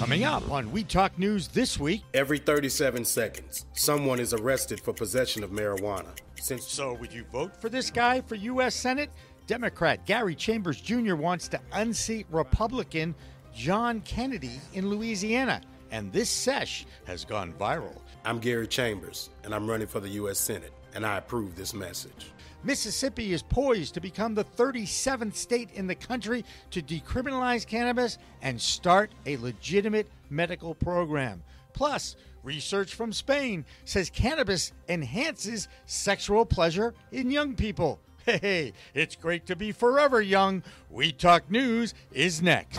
Coming up on Weed Talk News this week. Every 37 seconds, someone is arrested for possession of marijuana. Since so, would you vote for this guy for U.S. Senate? Democrat Gary Chambers Jr. wants to unseat Republican John Kennedy in Louisiana, and this sesh has gone viral. I'm Gary Chambers, and I'm running for the U.S. Senate, and I approve this message. Mississippi is poised to become the 37th state in the country to decriminalize cannabis and start a legitimate medical program. Plus, research from Spain says cannabis enhances sexual pleasure in young people. Hey, it's great to be forever young. We Talk News is next.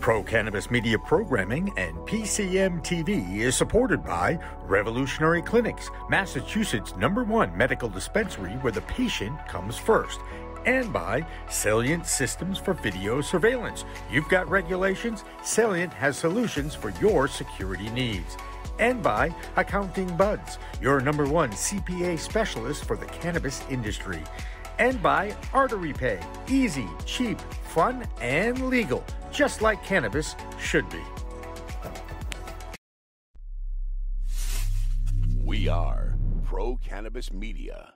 Pro Cannabis Media Programming and PCM TV is supported by Revolutionary Clinics, Massachusetts' number one medical dispensary where the patient comes first, and by Salient Systems for Video Surveillance. You've got regulations, Salient has solutions for your security needs. And by Accounting Buds, your number one CPA specialist for the cannabis industry. And by Artery Pay, easy, cheap, fun, and legal just like cannabis should be. We are Pro Cannabis Media.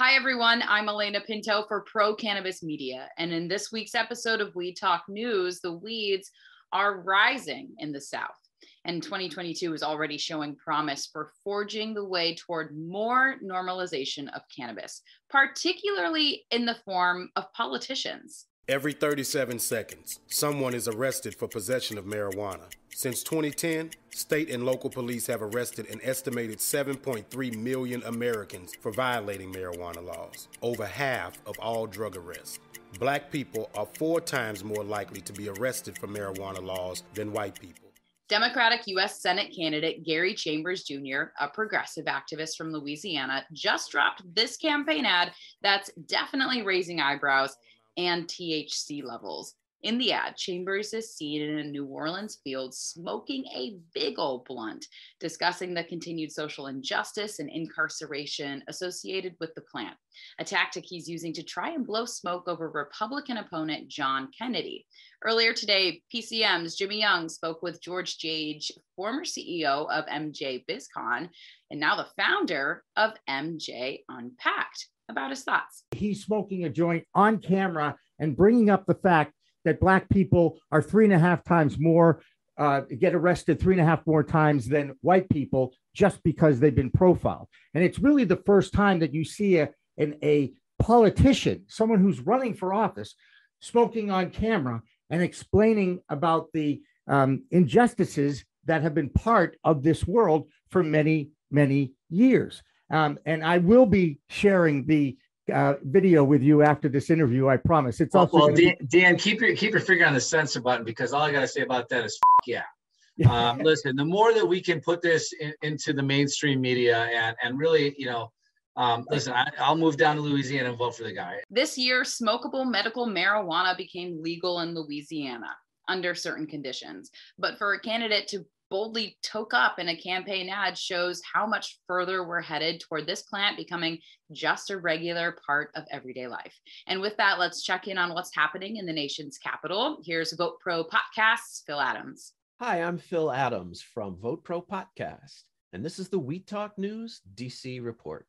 Hi, everyone. I'm Alaina Pinto for Pro Cannabis Media. And in this week's episode of Weed Talk News, the weeds are rising in the South. And 2022 is already showing promise for forging the way toward more normalization of cannabis, particularly in the form of politicians. Every 37 seconds, someone is arrested for possession of marijuana. Since 2010, state and local police have arrested an estimated 7.3 million Americans for violating marijuana laws, over half of all drug arrests. Black people are four times more likely to be arrested for marijuana laws than white people. Democratic U.S. Senate candidate Gary Chambers Jr., a progressive activist from Louisiana, just dropped this campaign ad that's definitely raising eyebrows and THC levels. In the ad, Chambers is seen in a New Orleans field smoking a big old blunt, discussing the continued social injustice and incarceration associated with the plant, a tactic he's using to try and blow smoke over Republican opponent John Kennedy. Earlier today, PCM's Jimmy Young spoke with George Jage, former CEO of MJ BizCon, and now the founder of MJ Unpacked about his thoughts. He's smoking a joint on camera and bringing up the fact that Black people are three and a half times more, uh, get arrested three and a half more times than white people just because they've been profiled. And it's really the first time that you see a, a politician, someone who's running for office, smoking on camera and explaining about the um, injustices that have been part of this world for many, many years. Um, and I will be sharing the uh, video with you after this interview. I promise. It's also well, Dan, Dan, keep your keep your finger on the censor button because all I got to say about that is yeah. Um, listen, the more that we can put this in, into the mainstream media and and really, you know, um, listen, I, will move down to Louisiana and vote for the guy. This year, smokable medical marijuana became legal in Louisiana under certain conditions. But for a candidate to boldly toke up in a campaign ad shows how much further we're headed toward this plant becoming just a regular part of everyday life. And with that, let's check in on what's happening in the nation's capital. Here's Vote Pro Podcast's Phil Adams. Hi, I'm Phil Adams from Vote Pro Podcast, and this is the Weed Talk News DC report.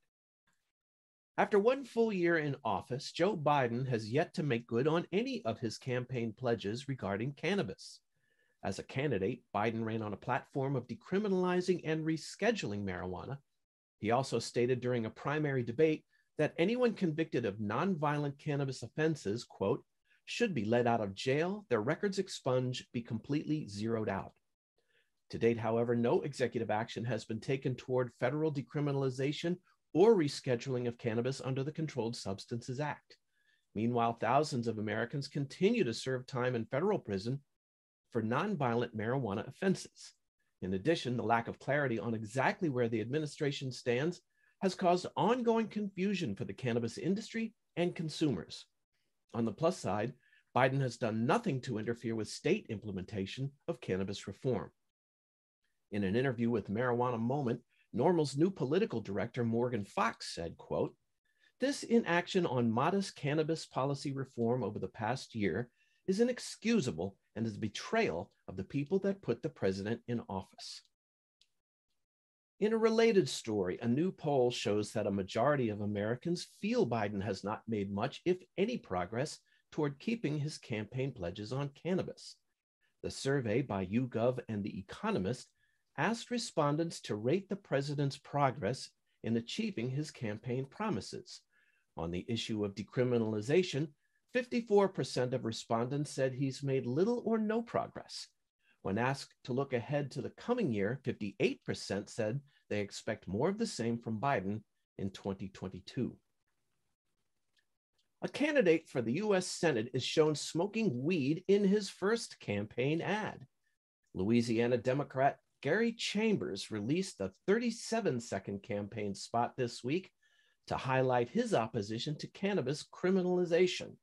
After one full year in office, Joe Biden has yet to make good on any of his campaign pledges regarding cannabis. As a candidate, Biden ran on a platform of decriminalizing and rescheduling marijuana. He also stated during a primary debate that anyone convicted of nonviolent cannabis offenses, quote, should be let out of jail, their records expunged, be completely zeroed out. To date, however, no executive action has been taken toward federal decriminalization or rescheduling of cannabis under the Controlled Substances Act. Meanwhile, thousands of Americans continue to serve time in federal prison for nonviolent marijuana offenses. In addition, the lack of clarity on exactly where the administration stands has caused ongoing confusion for the cannabis industry and consumers. On the plus side, Biden has done nothing to interfere with state implementation of cannabis reform. In an interview with Marijuana Moment, NORML's new political director, Morgan Fox, said, quote, this inaction on modest cannabis policy reform over the past year is inexcusable and is a betrayal of the people that put the president in office. In a related story, a new poll shows that a majority of Americans feel Biden has not made much, if any, progress toward keeping his campaign pledges on cannabis. The survey by YouGov and The Economist asked respondents to rate the president's progress in achieving his campaign promises. On the issue of decriminalization, 54% of respondents said he's made little or no progress. When asked to look ahead to the coming year, 58% said they expect more of the same from Biden in 2022. A candidate for the US Senate is shown smoking weed in his first campaign ad. Louisiana Democrat Gary Chambers released a 37 second campaign spot this week to highlight his opposition to cannabis criminalization.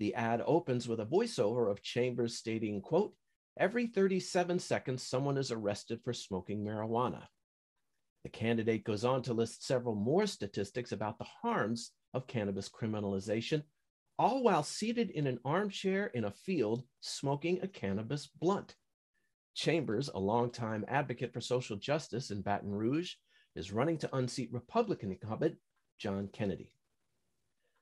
The ad opens with a voiceover of Chambers stating, quote, every 37 seconds, someone is arrested for smoking marijuana. The candidate goes on to list several more statistics about the harms of cannabis criminalization, all while seated in an armchair in a field smoking a cannabis blunt. Chambers, a longtime advocate for social justice in Baton Rouge, is running to unseat Republican incumbent John Kennedy.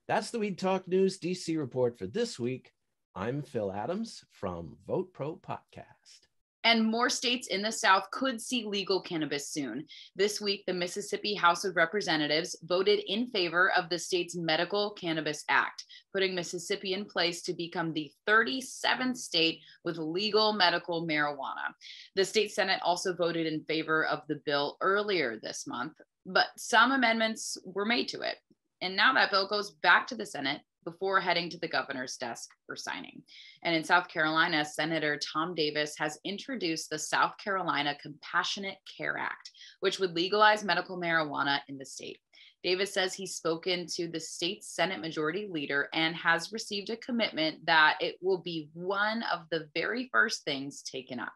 That's the Weed Talk News DC report for this week. I'm Phil Adams from Vote Pro Podcast. And more states in the South could see legal cannabis soon. This week, the Mississippi House of Representatives voted in favor of the state's Medical Cannabis Act, putting Mississippi in place to become the 37th state with legal medical marijuana. The state Senate also voted in favor of the bill earlier this month, but some amendments were made to it. And now that bill goes back to the Senate before heading to the governor's desk for signing. And in South Carolina, Senator Tom Davis has introduced the South Carolina Compassionate Care Act, which would legalize medical marijuana in the state. Davis says he's spoken to the state Senate Majority Leader and has received a commitment that it will be one of the very first things taken up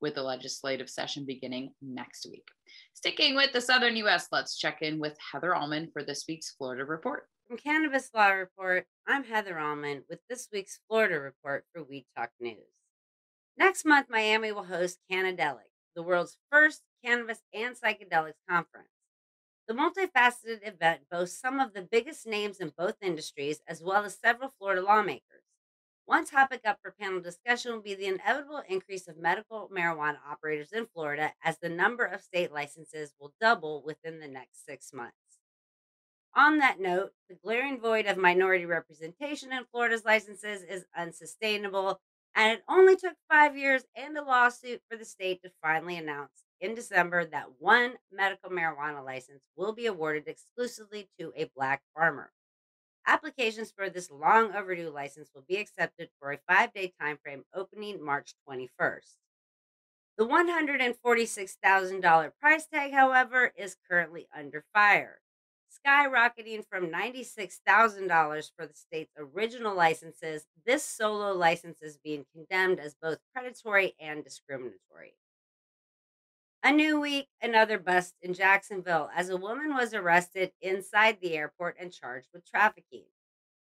with the legislative session beginning next week. Sticking with the Southern U.S., let's check in with Heather Allman for this week's Florida Report. From Cannabis Law Report, I'm Heather Allman with this week's Florida Report for Weed Talk News. Next month, Miami will host Cannadelic, the world's first cannabis and psychedelics conference. The multifaceted event boasts some of the biggest names in both industries, as well as several Florida lawmakers. One topic up for panel discussion will be the inevitable increase of medical marijuana operators in Florida as the number of state licenses will double within the next six months. On that note, the glaring void of minority representation in Florida's licenses is unsustainable, and it only took five years and a lawsuit for the state to finally announce in December that one medical marijuana license will be awarded exclusively to a Black farmer. Applications for this long overdue license will be accepted for a five day time frame opening March 21st. The $146,000 price tag, however, is currently under fire, skyrocketing from $96,000 for the state's original licenses. This solo license is being condemned as both predatory and discriminatory. A new week, another bust in Jacksonville as a woman was arrested inside the airport and charged with trafficking.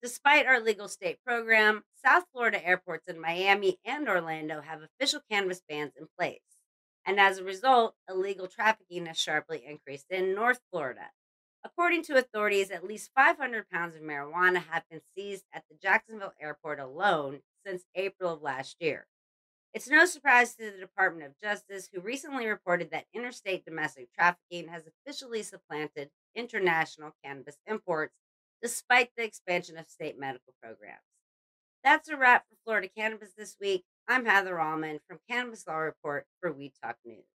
Despite our legal state program, South Florida airports in Miami and Orlando have official cannabis bans in place. And as a result, illegal trafficking has sharply increased in North Florida. According to authorities, at least 500 pounds of marijuana have been seized at the Jacksonville airport alone since April of last year. It's no surprise to the Department of Justice, who recently reported that interstate domestic trafficking has officially supplanted international cannabis imports, despite the expansion of state medical programs. That's a wrap for Florida Cannabis this week. I'm Heather Allman from Cannabis Law Report for Weed Talk News.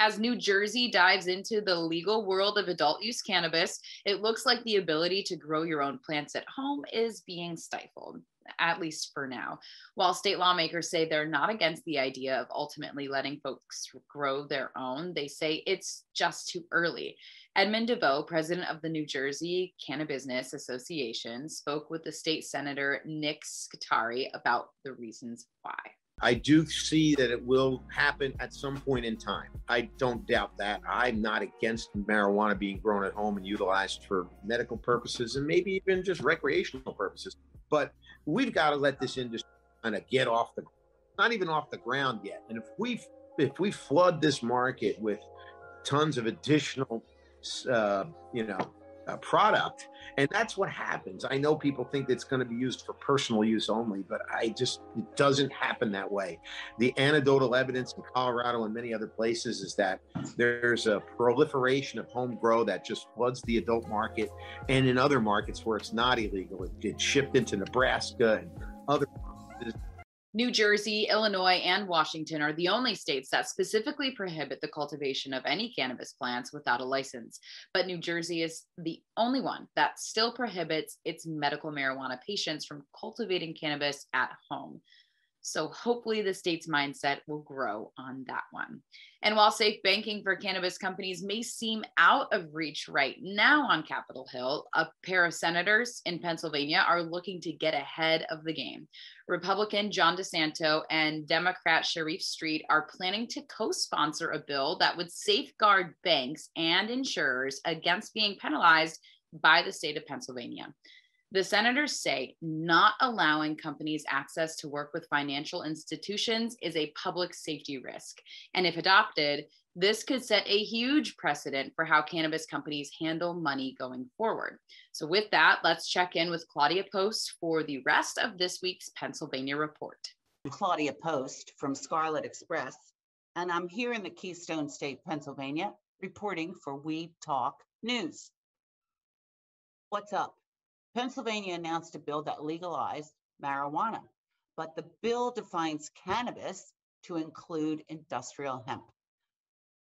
As New Jersey dives into the legal world of adult use cannabis, it looks like the ability to grow your own plants at home is being stifled at least for now. While state lawmakers say they're not against the idea of ultimately letting folks grow their own, they say it's just too early. Edmund DeVeaux, president of the New Jersey Cannabis Association, spoke with the state senator Nick Scutari about the reasons why. I do see that it will happen at some point in time. I don't doubt that. I'm not against marijuana being grown at home and utilized for medical purposes and maybe even just recreational purposes. But we've got to let this industry kind of get off the not even off the ground yet. And if we if we flood this market with tons of additional uh, you know uh, product and that's what happens. I know people think it's going to be used for personal use only but i just it doesn't happen that way. The anecdotal evidence in colorado and many other places is that there's a proliferation of home grow that just floods the adult market and in other markets where it's not illegal it gets shipped into nebraska and other New Jersey, Illinois, and Washington are the only states that specifically prohibit the cultivation of any cannabis plants without a license. But New Jersey is the only one that still prohibits its medical marijuana patients from cultivating cannabis at home. So hopefully the state's mindset will grow on that one. And while safe banking for cannabis companies may seem out of reach right now on Capitol Hill, a pair of senators in Pennsylvania are looking to get ahead of the game. Republican John DiSanto and Democrat Sharif Street are planning to co sponsor a bill that would safeguard banks and insurers against being penalized by the state of Pennsylvania. The senators say not allowing companies access to work with financial institutions is a public safety risk. And if adopted, this could set a huge precedent for how cannabis companies handle money going forward. So, with that, let's check in with Claudia Post for the rest of this week's Pennsylvania report. Claudia Post from Scarlet Express, and I'm here in the Keystone State, Pennsylvania, reporting for Weed Talk News. What's up? Pennsylvania announced a bill that legalized marijuana, but the bill defines cannabis to include industrial hemp.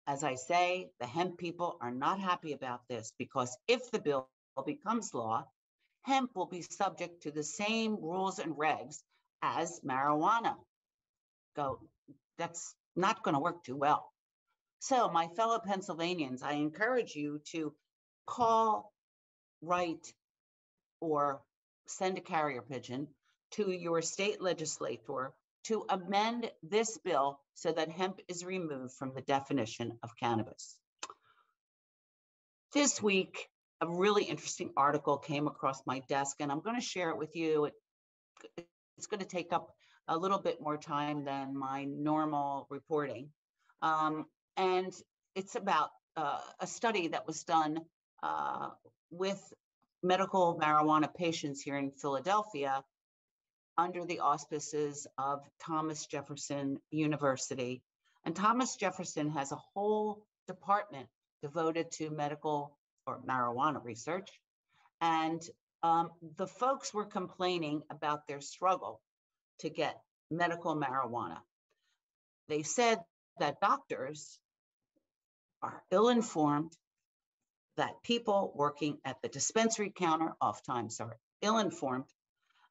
As I say, the hemp people are not happy about this because if the bill becomes law, hemp will be subject to the same rules and regs as marijuana. Go, that's not going to work too well. So, my fellow Pennsylvanians, I encourage you to call, write, or send a carrier pigeon to your state legislator to amend this bill so that hemp is removed from the definition of cannabis. This week, a really interesting article came across my desk, and I'm going to share it with you. It, it's going to take up a little bit more time than my normal reporting. Um, and it's about uh, a study that was done uh, with medical marijuana patients here in Philadelphia under the auspices of Thomas Jefferson University. And Thomas Jefferson has a whole department devoted to medical or marijuana research. And um, the folks were complaining about their struggle to get medical marijuana. They said that doctors are ill informed that people working at the dispensary counter oftentimes are ill informed.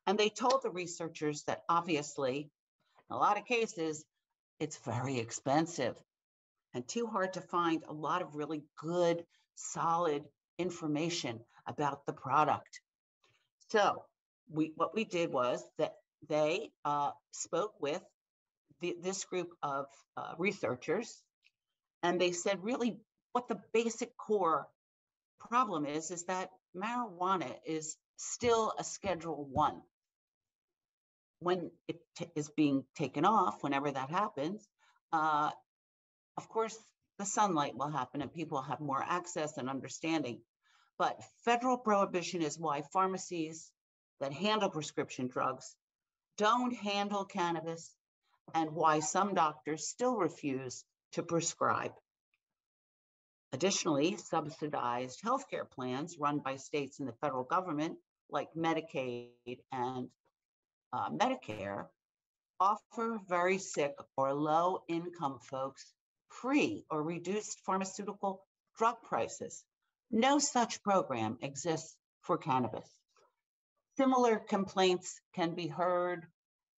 And they told the researchers that obviously, in a lot of cases, it's very expensive and too hard to find a lot of really good, solid information about the product. So, we, what we did was that they uh, spoke with the, this group of uh, researchers, and they said really what the basic core problem is is that marijuana is still a schedule 1 when it is being taken off whenever that happens uh, of course the sunlight will happen and people have more access and understanding. But federal prohibition is why pharmacies that handle prescription drugs don't handle cannabis and why some doctors still refuse to prescribe Additionally, subsidized healthcare plans run by states and the federal government, like Medicaid and uh, Medicare, offer very sick or low income folks free or reduced pharmaceutical drug prices. No such program exists for cannabis. Similar complaints can be heard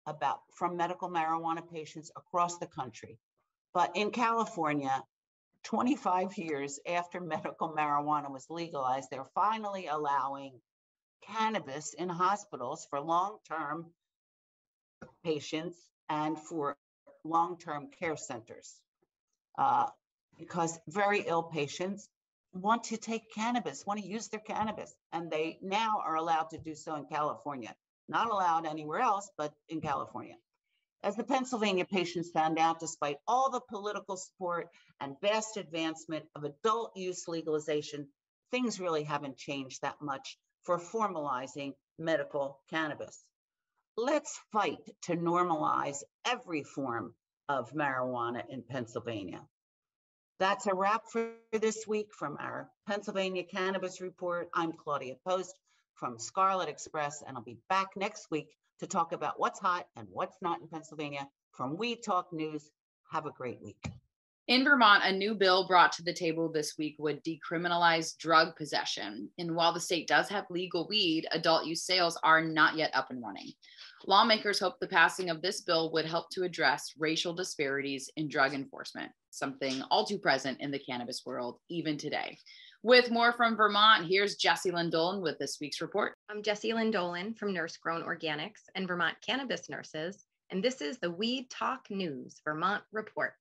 about from medical marijuana patients across the country. But in California, 25 years after medical marijuana was legalized, they're finally allowing cannabis in hospitals for long-term patients and for long-term care centers. Uh, because very ill patients want to take cannabis, want to use their cannabis, and they now are allowed to do so in California. Not allowed anywhere else, but in California. As the Pennsylvania patients found out, despite all the political support and vast advancement of adult use legalization, things really haven't changed that much for formalizing medical cannabis. Let's fight to normalize every form of marijuana in Pennsylvania. That's a wrap for this week from our Pennsylvania Cannabis Report. I'm Claudia Post from Scarlet Express, and I'll be back next week to talk about what's hot and what's not in Pennsylvania from Weed Talk News. Have a great week. In Vermont, a new bill brought to the table this week would decriminalize drug possession. And while the state does have legal weed, adult use sales are not yet up and running. Lawmakers hope the passing of this bill would help to address racial disparities in drug enforcement, something all too present in the cannabis world even today. With more from Vermont, here's Jessilyn with this week's report. I'm Jessilyn from Nurse Grown Organics and Vermont Cannabis Nurses, and this is the Weed Talk News Vermont Report.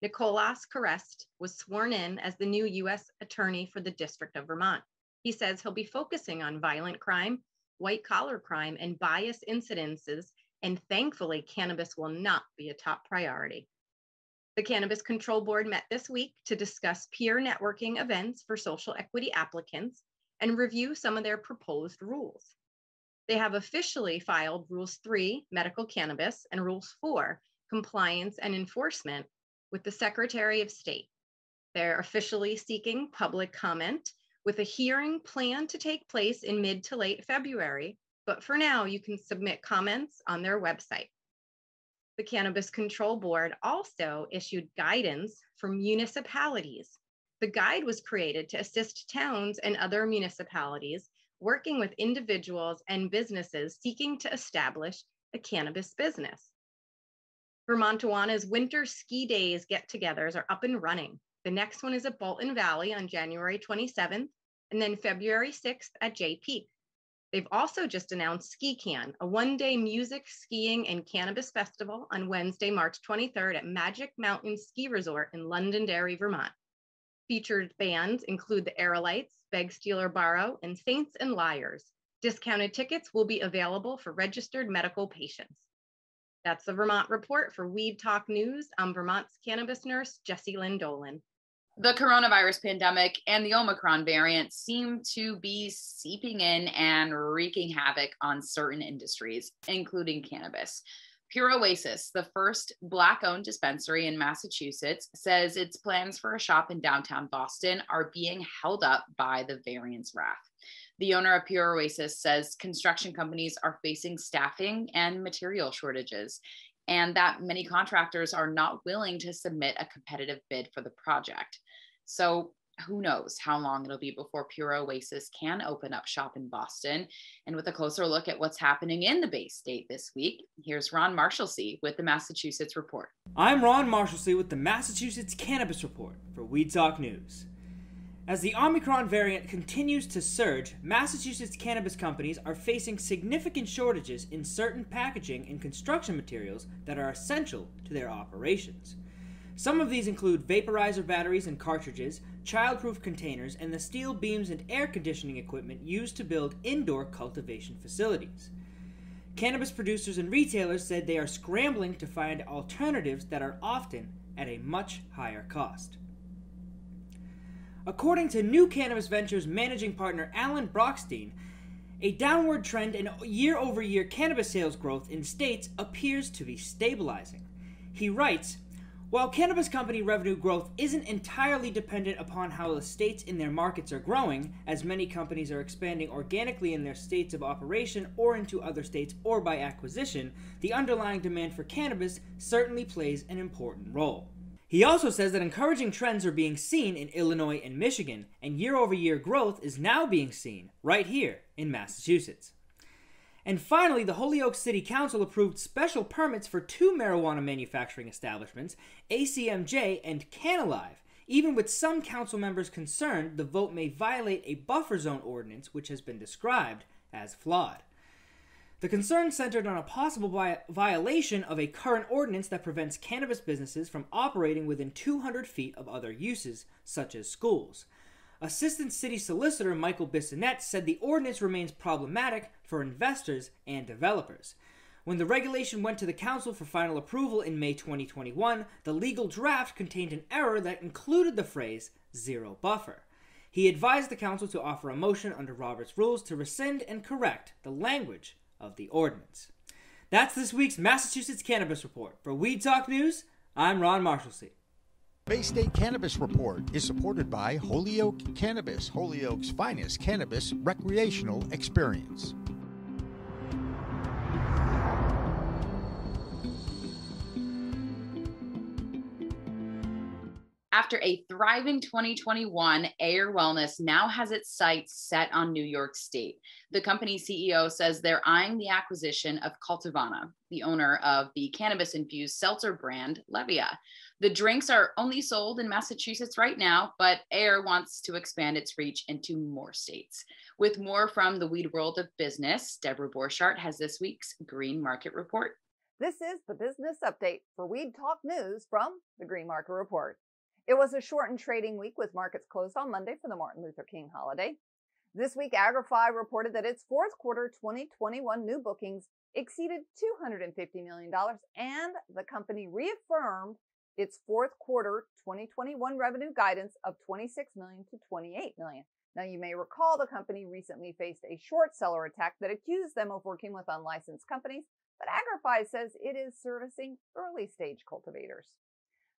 Nikolas Kerest was sworn in as the new U.S. Attorney for the District of Vermont. He says he'll be focusing on violent crime, white collar crime, and bias incidences, and thankfully, cannabis will not be a top priority. The Cannabis Control Board met this week to discuss peer networking events for social equity applicants and review some of their proposed rules. They have officially filed Rules 3, medical cannabis, and Rules 4, compliance and enforcement, with the Secretary of State. They're officially seeking public comment with a hearing planned to take place in mid to late February, but for now, you can submit comments on their website the Cannabis Control Board also issued guidance for municipalities. The guide was created to assist towns and other municipalities working with individuals and businesses seeking to establish a cannabis business. Vermontuana's winter ski days get togethers are up and running. The next one is at Bolton Valley on January 27th, and then February 6th at Jay Peak. They've also just announced Ski Can, a one day music, skiing, and cannabis festival on Wednesday, March 23rd at Magic Mountain Ski Resort in Londonderry, Vermont. Featured bands include the Aerolites, Beg Steal or Borrow, and Saints and Liars. Discounted tickets will be available for registered medical patients. That's the Vermont Report for Weed Talk News. I'm Vermont's cannabis nurse, Jessilyn Dolan the coronavirus pandemic and the Omicron variant seem to be seeping in and wreaking havoc on certain industries, including cannabis. Pure Oasis, the first Black owned dispensary in Massachusetts, says its plans for a shop in downtown Boston are being held up by the variant's wrath. The owner of Pure Oasis says construction companies are facing staffing and material shortages, and that many contractors are not willing to submit a competitive bid for the project. So who knows how long it'll be before Pure Oasis can open up shop in Boston. And with a closer look at what's happening in the Bay State this week, here's Ron Marshalsea with the Massachusetts Report. I'm Ron Marshalsea with the Massachusetts Cannabis Report for Weed Talk News. As the Omicron variant continues to surge, Massachusetts cannabis companies are facing significant shortages in certain packaging and construction materials that are essential to their operations. Some of these include vaporizer batteries and cartridges, childproof containers, and the steel beams and air conditioning equipment used to build indoor cultivation facilities. Cannabis producers and retailers said they are scrambling to find alternatives that are often at a much higher cost. According to New Cannabis Ventures managing partner Alan Brochstein, a downward trend in year over year cannabis sales growth in states appears to be stabilizing. He writes While cannabis company revenue growth isn't entirely dependent upon how the states in their markets are growing, as many companies are expanding organically in their states of operation or into other states or by acquisition, the underlying demand for cannabis certainly plays an important role. He also says that encouraging trends are being seen in Illinois and Michigan, and year over year growth is now being seen right here in Massachusetts. And finally, the Holyoke City Council approved special permits for two marijuana manufacturing establishments, ACMJ and Canalive, even with some council members concerned the vote may violate a buffer zone ordinance which has been described as flawed. The concern centered on a possible vi- violation of a current ordinance that prevents cannabis businesses from operating within 200 feet of other uses, such as schools. Assistant City Solicitor Michael Bissonette said the ordinance remains problematic for investors and developers. When the regulation went to the Council for final approval in May 2021, the legal draft contained an error that included the phrase zero buffer. He advised the Council to offer a motion under Robert's rules to rescind and correct the language of the ordinance. That's this week's Massachusetts Cannabis Report. For Weed Talk News, I'm Ron Marshalsea. Bay State Cannabis Report is supported by Holyoke Cannabis, Holyoke's finest cannabis recreational experience. After a thriving 2021, Ayr Wellness now has its sights set on New York State. The company CEO says they're eyeing the acquisition of Cultivauna, the owner of the cannabis infused seltzer brand Levia. The drinks are only sold in Massachusetts right now, but Ayr wants to expand its reach into more states. With more from the weed world of business, Deborah Borchardt has this week's Green Market Report. This is the business update for Weed Talk News from the Green Market Report. It was a shortened trading week with markets closed on Monday for the Martin Luther King holiday. This week, Agrify reported that its fourth quarter 2021 new bookings exceeded $250 million, and the company reaffirmed its fourth quarter 2021 revenue guidance of 26 million to 28 million. Now, you may recall the company recently faced a short seller attack that accused them of working with unlicensed companies, but Agrify says it is servicing early stage cultivators.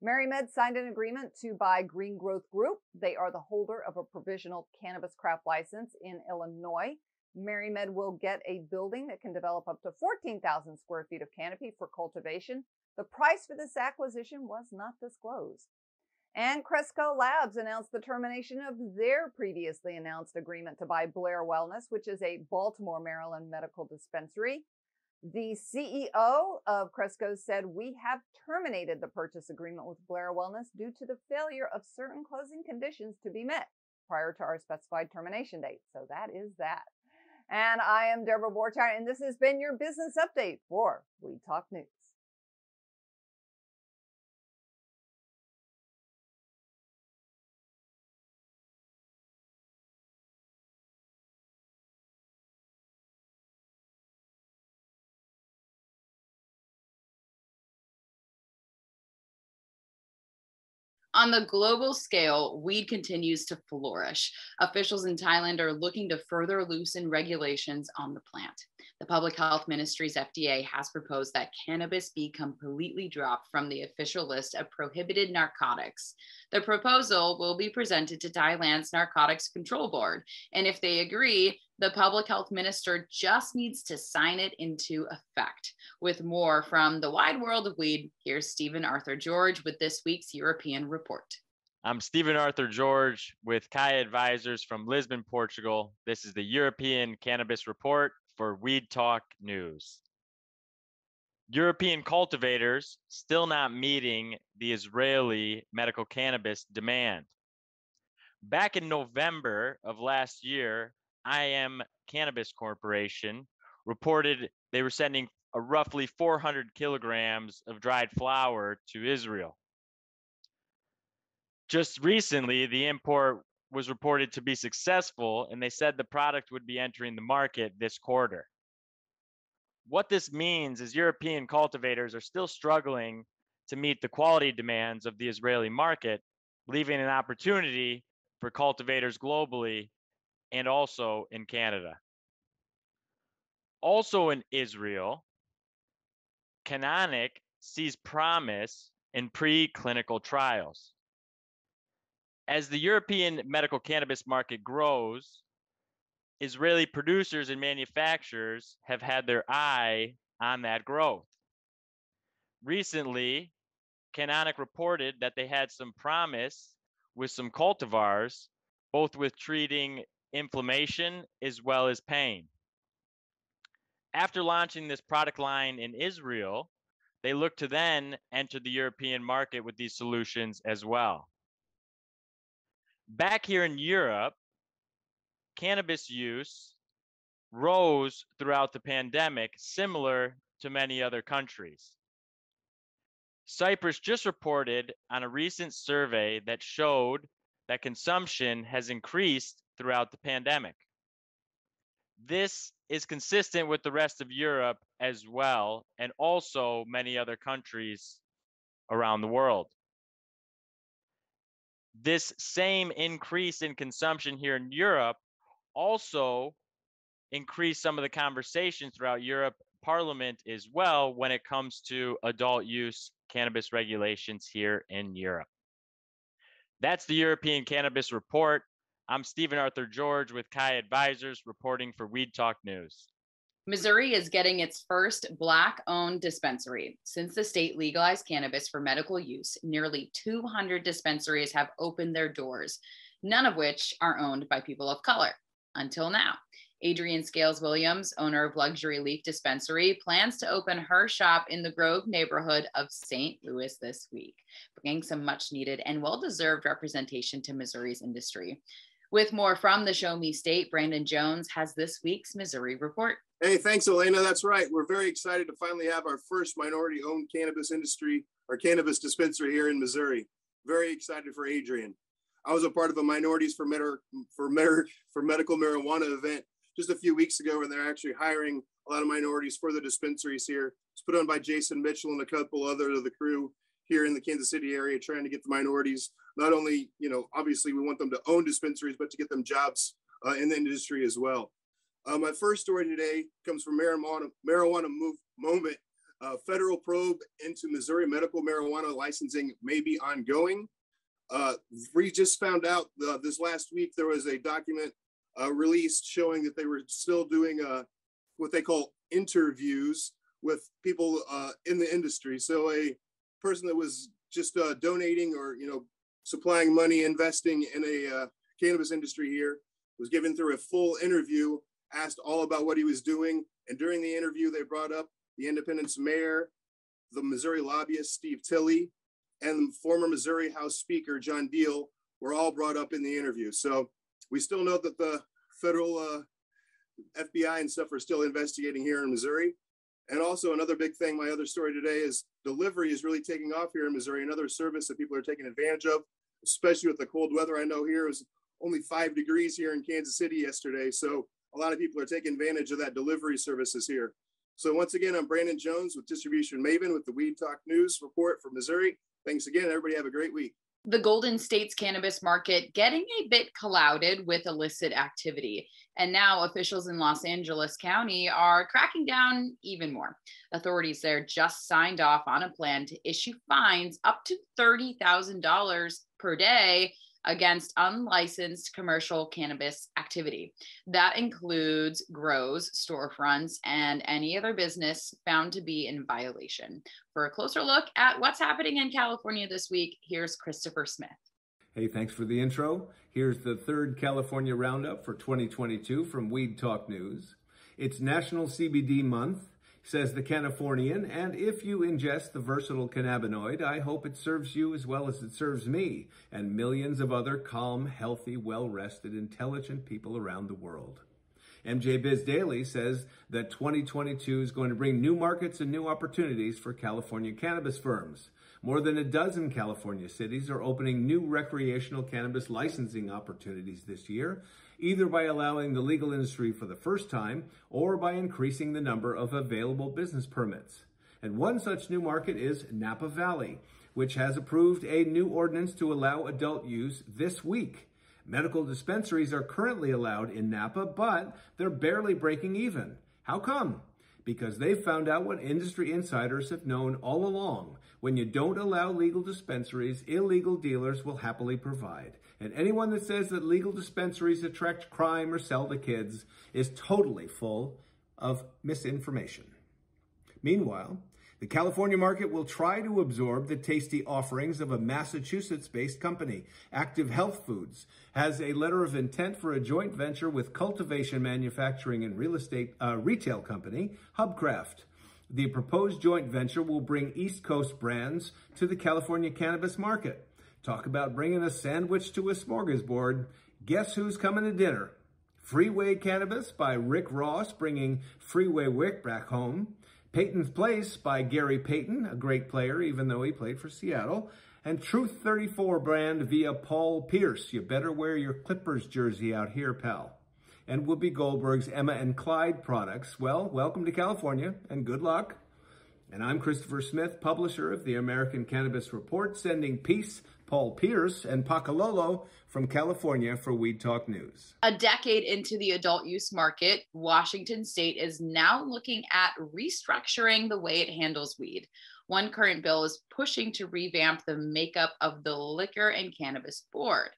MariMed signed an agreement to buy Green Growth Group. They are the holder of a provisional cannabis craft license in Illinois. MariMed will get a building that can develop up to 14,000 square feet of canopy for cultivation. The price for this acquisition was not disclosed. And Cresco Labs announced the termination of their previously announced agreement to buy Blair Wellness, which is a Baltimore, Maryland medical dispensary. The CEO of Cresco said, We have terminated the purchase agreement with Blair Wellness due to the failure of certain closing conditions to be met prior to our specified termination date. So that is that. And I am Deborah Borchardt, and this has been your business update for Weed Talk News. On the global scale, weed continues to flourish. Officials in Thailand are looking to further loosen regulations on the plant. The Public Health Ministry's FDA has proposed that cannabis be completely dropped from the official list of prohibited narcotics. The proposal will be presented to Thailand's Narcotics Control Board, and if they agree, the public health minister just needs to sign it into effect. With more from the wide world of weed, here's Steven Arthur George with this week's European Report. I'm Steven Arthur George with Kaya Advisors from Lisbon, Portugal. This is the European Cannabis Report for Weed Talk News. European cultivators still not meeting the Israeli medical cannabis demand. Back in November of last year, IM Cannabis Corporation reported they were sending a roughly 400 kilograms of dried flower to Israel. Just recently, the import was reported to be successful, and they said the product would be entering the market this quarter. What this means is European cultivators are still struggling to meet the quality demands of the Israeli market, leaving an opportunity for cultivators globally and also in Canada. Also in Israel, Canonic sees promise in preclinical trials. As the European medical cannabis market grows, Israeli producers and manufacturers have had their eye on that growth. Recently, Canonic reported that they had some promise with some cultivars, both with treating inflammation as well as pain. After launching this product line in Israel, they look to then enter the European market with these solutions as well. Back here in Europe, cannabis use rose throughout the pandemic, similar to many other countries. Cyprus just reported on a recent survey that showed that consumption has increased throughout the pandemic. This is consistent with the rest of Europe as well, and also many other countries around the world. This same increase in consumption here in Europe also increased some of the conversations throughout Europe Parliament as well when it comes to adult use cannabis regulations here in Europe. That's the European Cannabis Report. I'm Steven Arthur George with Kaya Advisors reporting for Weed Talk News. Missouri is getting its first Black owned dispensary. Since the state legalized cannabis for medical use, nearly 200 dispensaries have opened their doors, none of which are owned by people of color until now. Adrian Scales Williams, owner of Luxury Leaf Dispensary, plans to open her shop in the Grove neighborhood of St. Louis this week, bringing some much needed and well deserved representation to Missouri's industry. With more from the Show Me State, Brandon Jones has this week's Missouri Report. Hey, thanks, Alaina. That's right. We're very excited to finally have our first minority owned cannabis industry or cannabis dispensary here in Missouri. Very excited for Adrian. I was a part of a minorities for, med- for, med- for medical marijuana event just a few weeks ago when they're actually hiring a lot of minorities for the dispensaries here. It's put on by Jason Mitchell and a couple other of the crew here in the Kansas City area, trying to get the minorities not only, you know, obviously we want them to own dispensaries, but to get them jobs uh, in the industry as well. Uh, my first story today comes from marijuana marijuana move, moment. Uh, federal probe into Missouri medical marijuana licensing may be ongoing. Uh, we just found out uh, this last week there was a document uh, released showing that they were still doing what they call interviews with people in the industry. So a person that was just uh, donating or you know supplying money, investing in a uh, cannabis industry here, was given through a full interview, asked all about what he was doing, and during the interview they brought up the Independence mayor, the Missouri lobbyist Steve Tilley, and former Missouri House Speaker John Diehl were all brought up in the interview. So we still know that the federal uh, FBI and stuff are still investigating here in Missouri. And also another big thing, my other story today is delivery is really taking off here in Missouri. Another service that people are taking advantage of, especially with the cold weather. I know here is only five degrees here in Kansas City yesterday. So a lot of people are taking advantage of that delivery services here. So once again, I'm Brandon Jones with Distribution Maven with the Weed Talk News report from Missouri. Thanks again. Everybody have a great week the Golden State's cannabis market getting a bit clouded with illicit activity. And now officials in Los Angeles County are cracking down even more. Authorities there just signed off on a plan to issue fines up to $30,000 per day against unlicensed commercial cannabis activity. That includes grows, storefronts, and any other business found to be in violation. For a closer look at what's happening in California this week, here's Christopher Smith. Hey, thanks for the intro. Here's the third California Roundup for 2022 from Weed Talk News. It's National CBD Month says the Californian, and if you ingest the versatile cannabinoid, I hope it serves you as well as it serves me and millions of other calm, healthy, well-rested, intelligent people around the world. MJ Biz Daily says that 2022 is going to bring new markets and new opportunities for California cannabis firms. More than a dozen California cities are opening new recreational cannabis licensing opportunities this year, either by allowing the legal industry for the first time or by increasing the number of available business permits. And one such new market is Napa Valley, which has approved a new ordinance to allow adult use this week. Medical dispensaries are currently allowed in Napa, but they're barely breaking even. How come? Because they found out what industry insiders have known all along. When you don't allow legal dispensaries, illegal dealers will happily provide. And anyone that says that legal dispensaries attract crime or sell to kids is totally full of misinformation. Meanwhile, The California market will try to absorb the tasty offerings of a Massachusetts based company. Active Health Foods has a letter of intent for a joint venture with cultivation, manufacturing, and real estate uh, retail company, Hubcraft. The proposed joint venture will bring East Coast brands to the California cannabis market. Talk about bringing a sandwich to a smorgasbord. Guess who's coming to dinner? Freeway Cannabis by Rick Ross, bringing Freeway Wick back home. Peyton's Place by Gary Payton, a great player, even though he played for Seattle. And Truth 34 brand via Paul Pierce. You better wear your Clippers jersey out here, pal. And Whoopi Goldberg's Emma and Clyde products. Well, welcome to California and good luck. And I'm Christopher Smith, publisher of the American Cannabis Report, sending peace, Paul Pierce, and Pakalolo from California for Weed Talk News. A decade into the adult use market, Washington state is now looking at restructuring the way it handles weed. One current bill is pushing to revamp the makeup of the Liquor and Cannabis Board.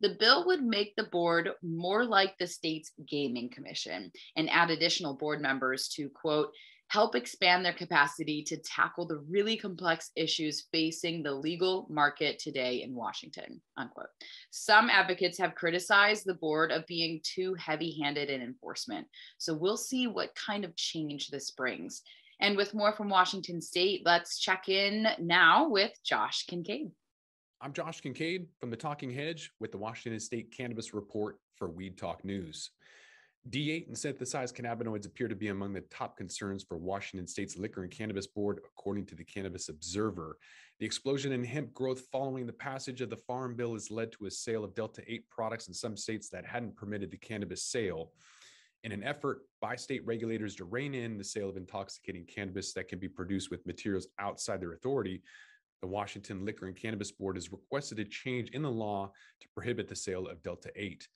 The bill would make the board more like the state's gaming commission and add additional board members to, quote, help expand their capacity to tackle the really complex issues facing the legal market today in Washington, unquote. Some advocates have criticized the board of being too heavy handed in enforcement. So we'll see what kind of change this brings. And with more from Washington State, let's check in now with Josh Kincaid. I'm Josh Kincaid from the Talking Hedge with the Washington State Cannabis Report for Weed Talk News. D8 and synthesized cannabinoids appear to be among the top concerns for Washington State's Liquor and Cannabis Board, according to the Cannabis Observer. The explosion in hemp growth following the passage of the Farm Bill has led to a sale of Delta 8 products in some states that hadn't permitted the cannabis sale. In an effort by state regulators to rein in the sale of intoxicating cannabis that can be produced with materials outside their authority, the Washington Liquor and Cannabis Board has requested a change in the law to prohibit the sale of Delta 8.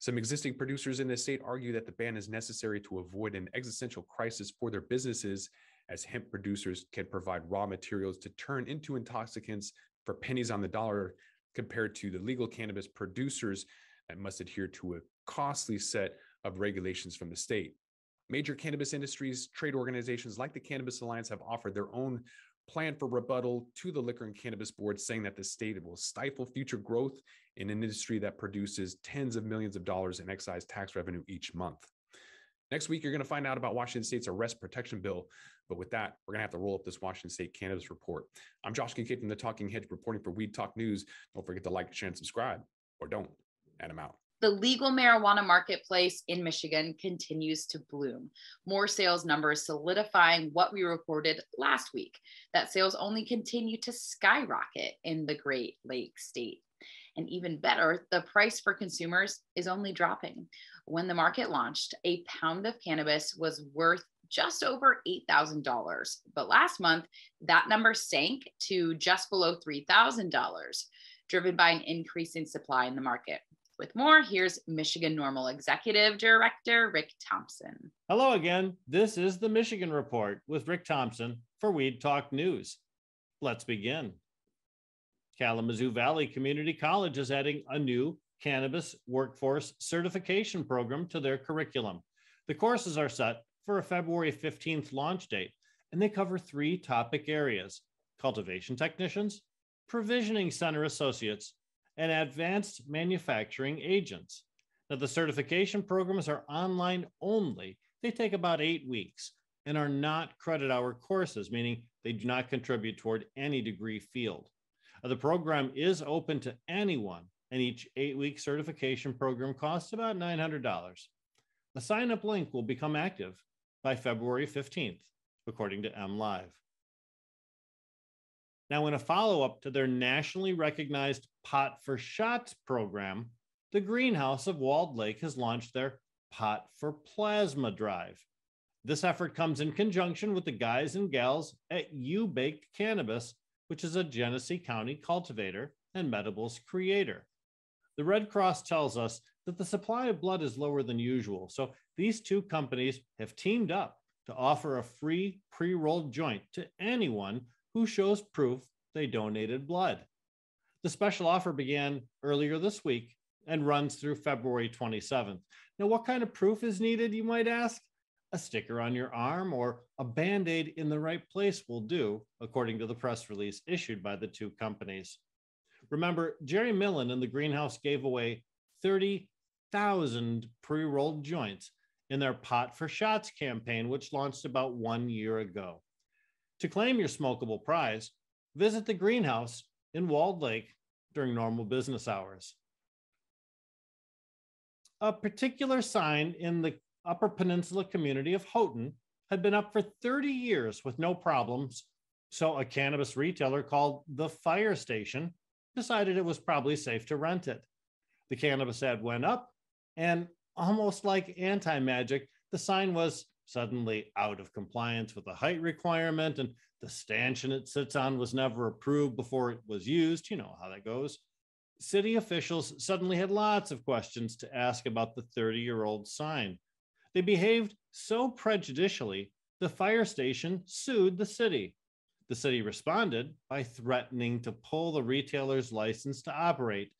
Some existing producers in the state argue that the ban is necessary to avoid an existential crisis for their businesses, as hemp producers can provide raw materials to turn into intoxicants for pennies on the dollar compared to the legal cannabis producers that must adhere to a costly set of regulations from the state. Major cannabis industries, trade organizations like the Cannabis Alliance have offered their own plan for rebuttal to the Liquor and Cannabis Board, saying that the state will stifle future growth in an industry that produces tens of millions of dollars in excise tax revenue each month. Next week, you're going to find out about Washington State's arrest protection bill. But with that, we're going to have to roll up this Washington State cannabis report. I'm Josh Kincaid from the Talking Hedge reporting for Weed Talk News. Don't forget to like, share, and subscribe, or don't. And I'm out the legal marijuana marketplace in Michigan continues to bloom. More sales numbers solidifying what we reported last week that sales only continue to skyrocket in the Great Lakes state. And even better, the price for consumers is only dropping. When the market launched, a pound of cannabis was worth just over $8,000. But last month, that number sank to just below $3,000, driven by an increase in supply in the market. With more, here's Michigan NORML Executive Director Rick Thompson. Hello again. This is the Michigan Report with Rick Thompson for Weed Talk News. Let's begin. Kalamazoo Valley Community College is adding a new cannabis workforce certification program to their curriculum. The courses are set for a February 15th launch date, and they cover three topic areas cultivation technicians, provisioning center associates, and advanced manufacturing agents. Now, the certification programs are online only. They take about eight weeks and are not credit hour courses, meaning they do not contribute toward any degree field. Uh, the program is open to anyone, and each eight week certification program costs about $900. The sign up link will become active by February 15th, according to MLive. Now, in a follow up to their nationally recognized Pot for Shots program, the Greenhouse of Walled Lake has launched their Pot for Plasma Drive. This effort comes in conjunction with the guys and gals at Ubaked Cannabis, which is a Genesee County cultivator and Medibles creator. The Red Cross tells us that the supply of blood is lower than usual, so these two companies have teamed up to offer a free pre rolled joint to anyone who shows proof they donated blood. The special offer began earlier this week and runs through February 27th. Now, what kind of proof is needed, you might ask? A sticker on your arm or a band aid in the right place will do, according to the press release issued by the two companies. Remember, Jerry Millen and the greenhouse gave away 30,000 pre rolled joints in their Pot for Shots campaign, which launched about one year ago. To claim your smokable prize, visit the greenhouse in Walled Lake during normal business hours. A particular sign in the Upper Peninsula community of Houghton had been up for 30 years with no problems. So a cannabis retailer called the Fire Station decided it was probably safe to rent it. The cannabis ad went up, and almost like anti magic, the sign was suddenly out of compliance with the height requirement, and the stanchion it sits on was never approved before it was used. You know how that goes. City officials suddenly had lots of questions to ask about the 30 year old sign. They behaved so prejudicially, the fire station sued the city. The city responded by threatening to pull the retailer's license to operate,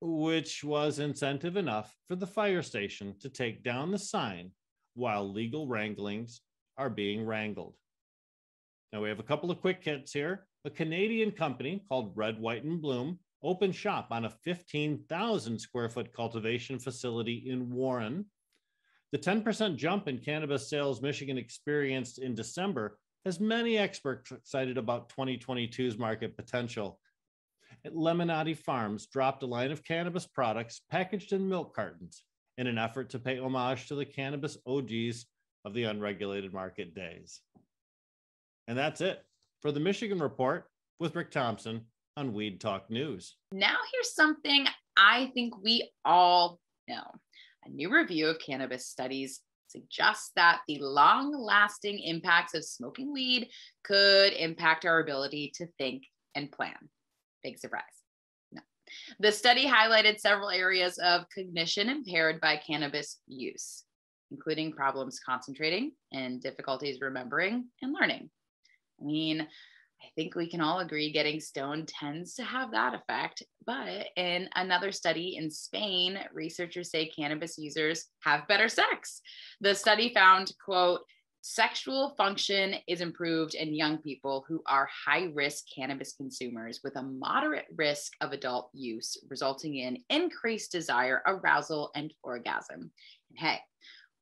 which was incentive enough for the fire station to take down the sign while legal wranglings are being wrangled. Now we have a couple of quick hits here. A Canadian company called Red, White, and Bloom opened shop on a 15,000 square foot cultivation facility in Warren. The 10% jump in cannabis sales Michigan experienced in December has many experts excited about 2022's market potential. Lemonade Farms dropped a line of cannabis products packaged in milk cartons in an effort to pay homage to the cannabis OGs of the unregulated market days. And that's it for the Michigan Report with Rick Thompson on Weed Talk News. Now, here's something I think we all know. A new review of cannabis studies suggests that the long lasting impacts of smoking weed could impact our ability to think and plan. Big surprise. No. The study highlighted several areas of cognition impaired by cannabis use, including problems concentrating and difficulties remembering and learning. I mean, I think we can all agree getting stoned tends to have that effect. But in another study in Spain, researchers say cannabis users have better sex. The study found, quote, sexual function is improved in young people who are high risk cannabis consumers with a moderate risk of adult use, resulting in increased desire, arousal, and orgasm. And hey,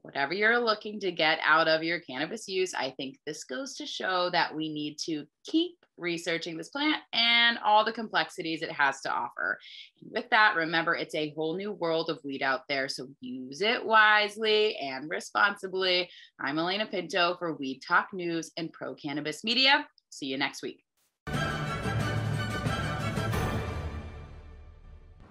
whatever you're looking to get out of your cannabis use, I think this goes to show that we need to keep researching this plant and all the complexities it has to offer. And with that, remember it's a whole new world of weed out there, so use it wisely and responsibly. I'm Alaina Pinto for Weed Talk News and Pro Cannabis Media. See you next week.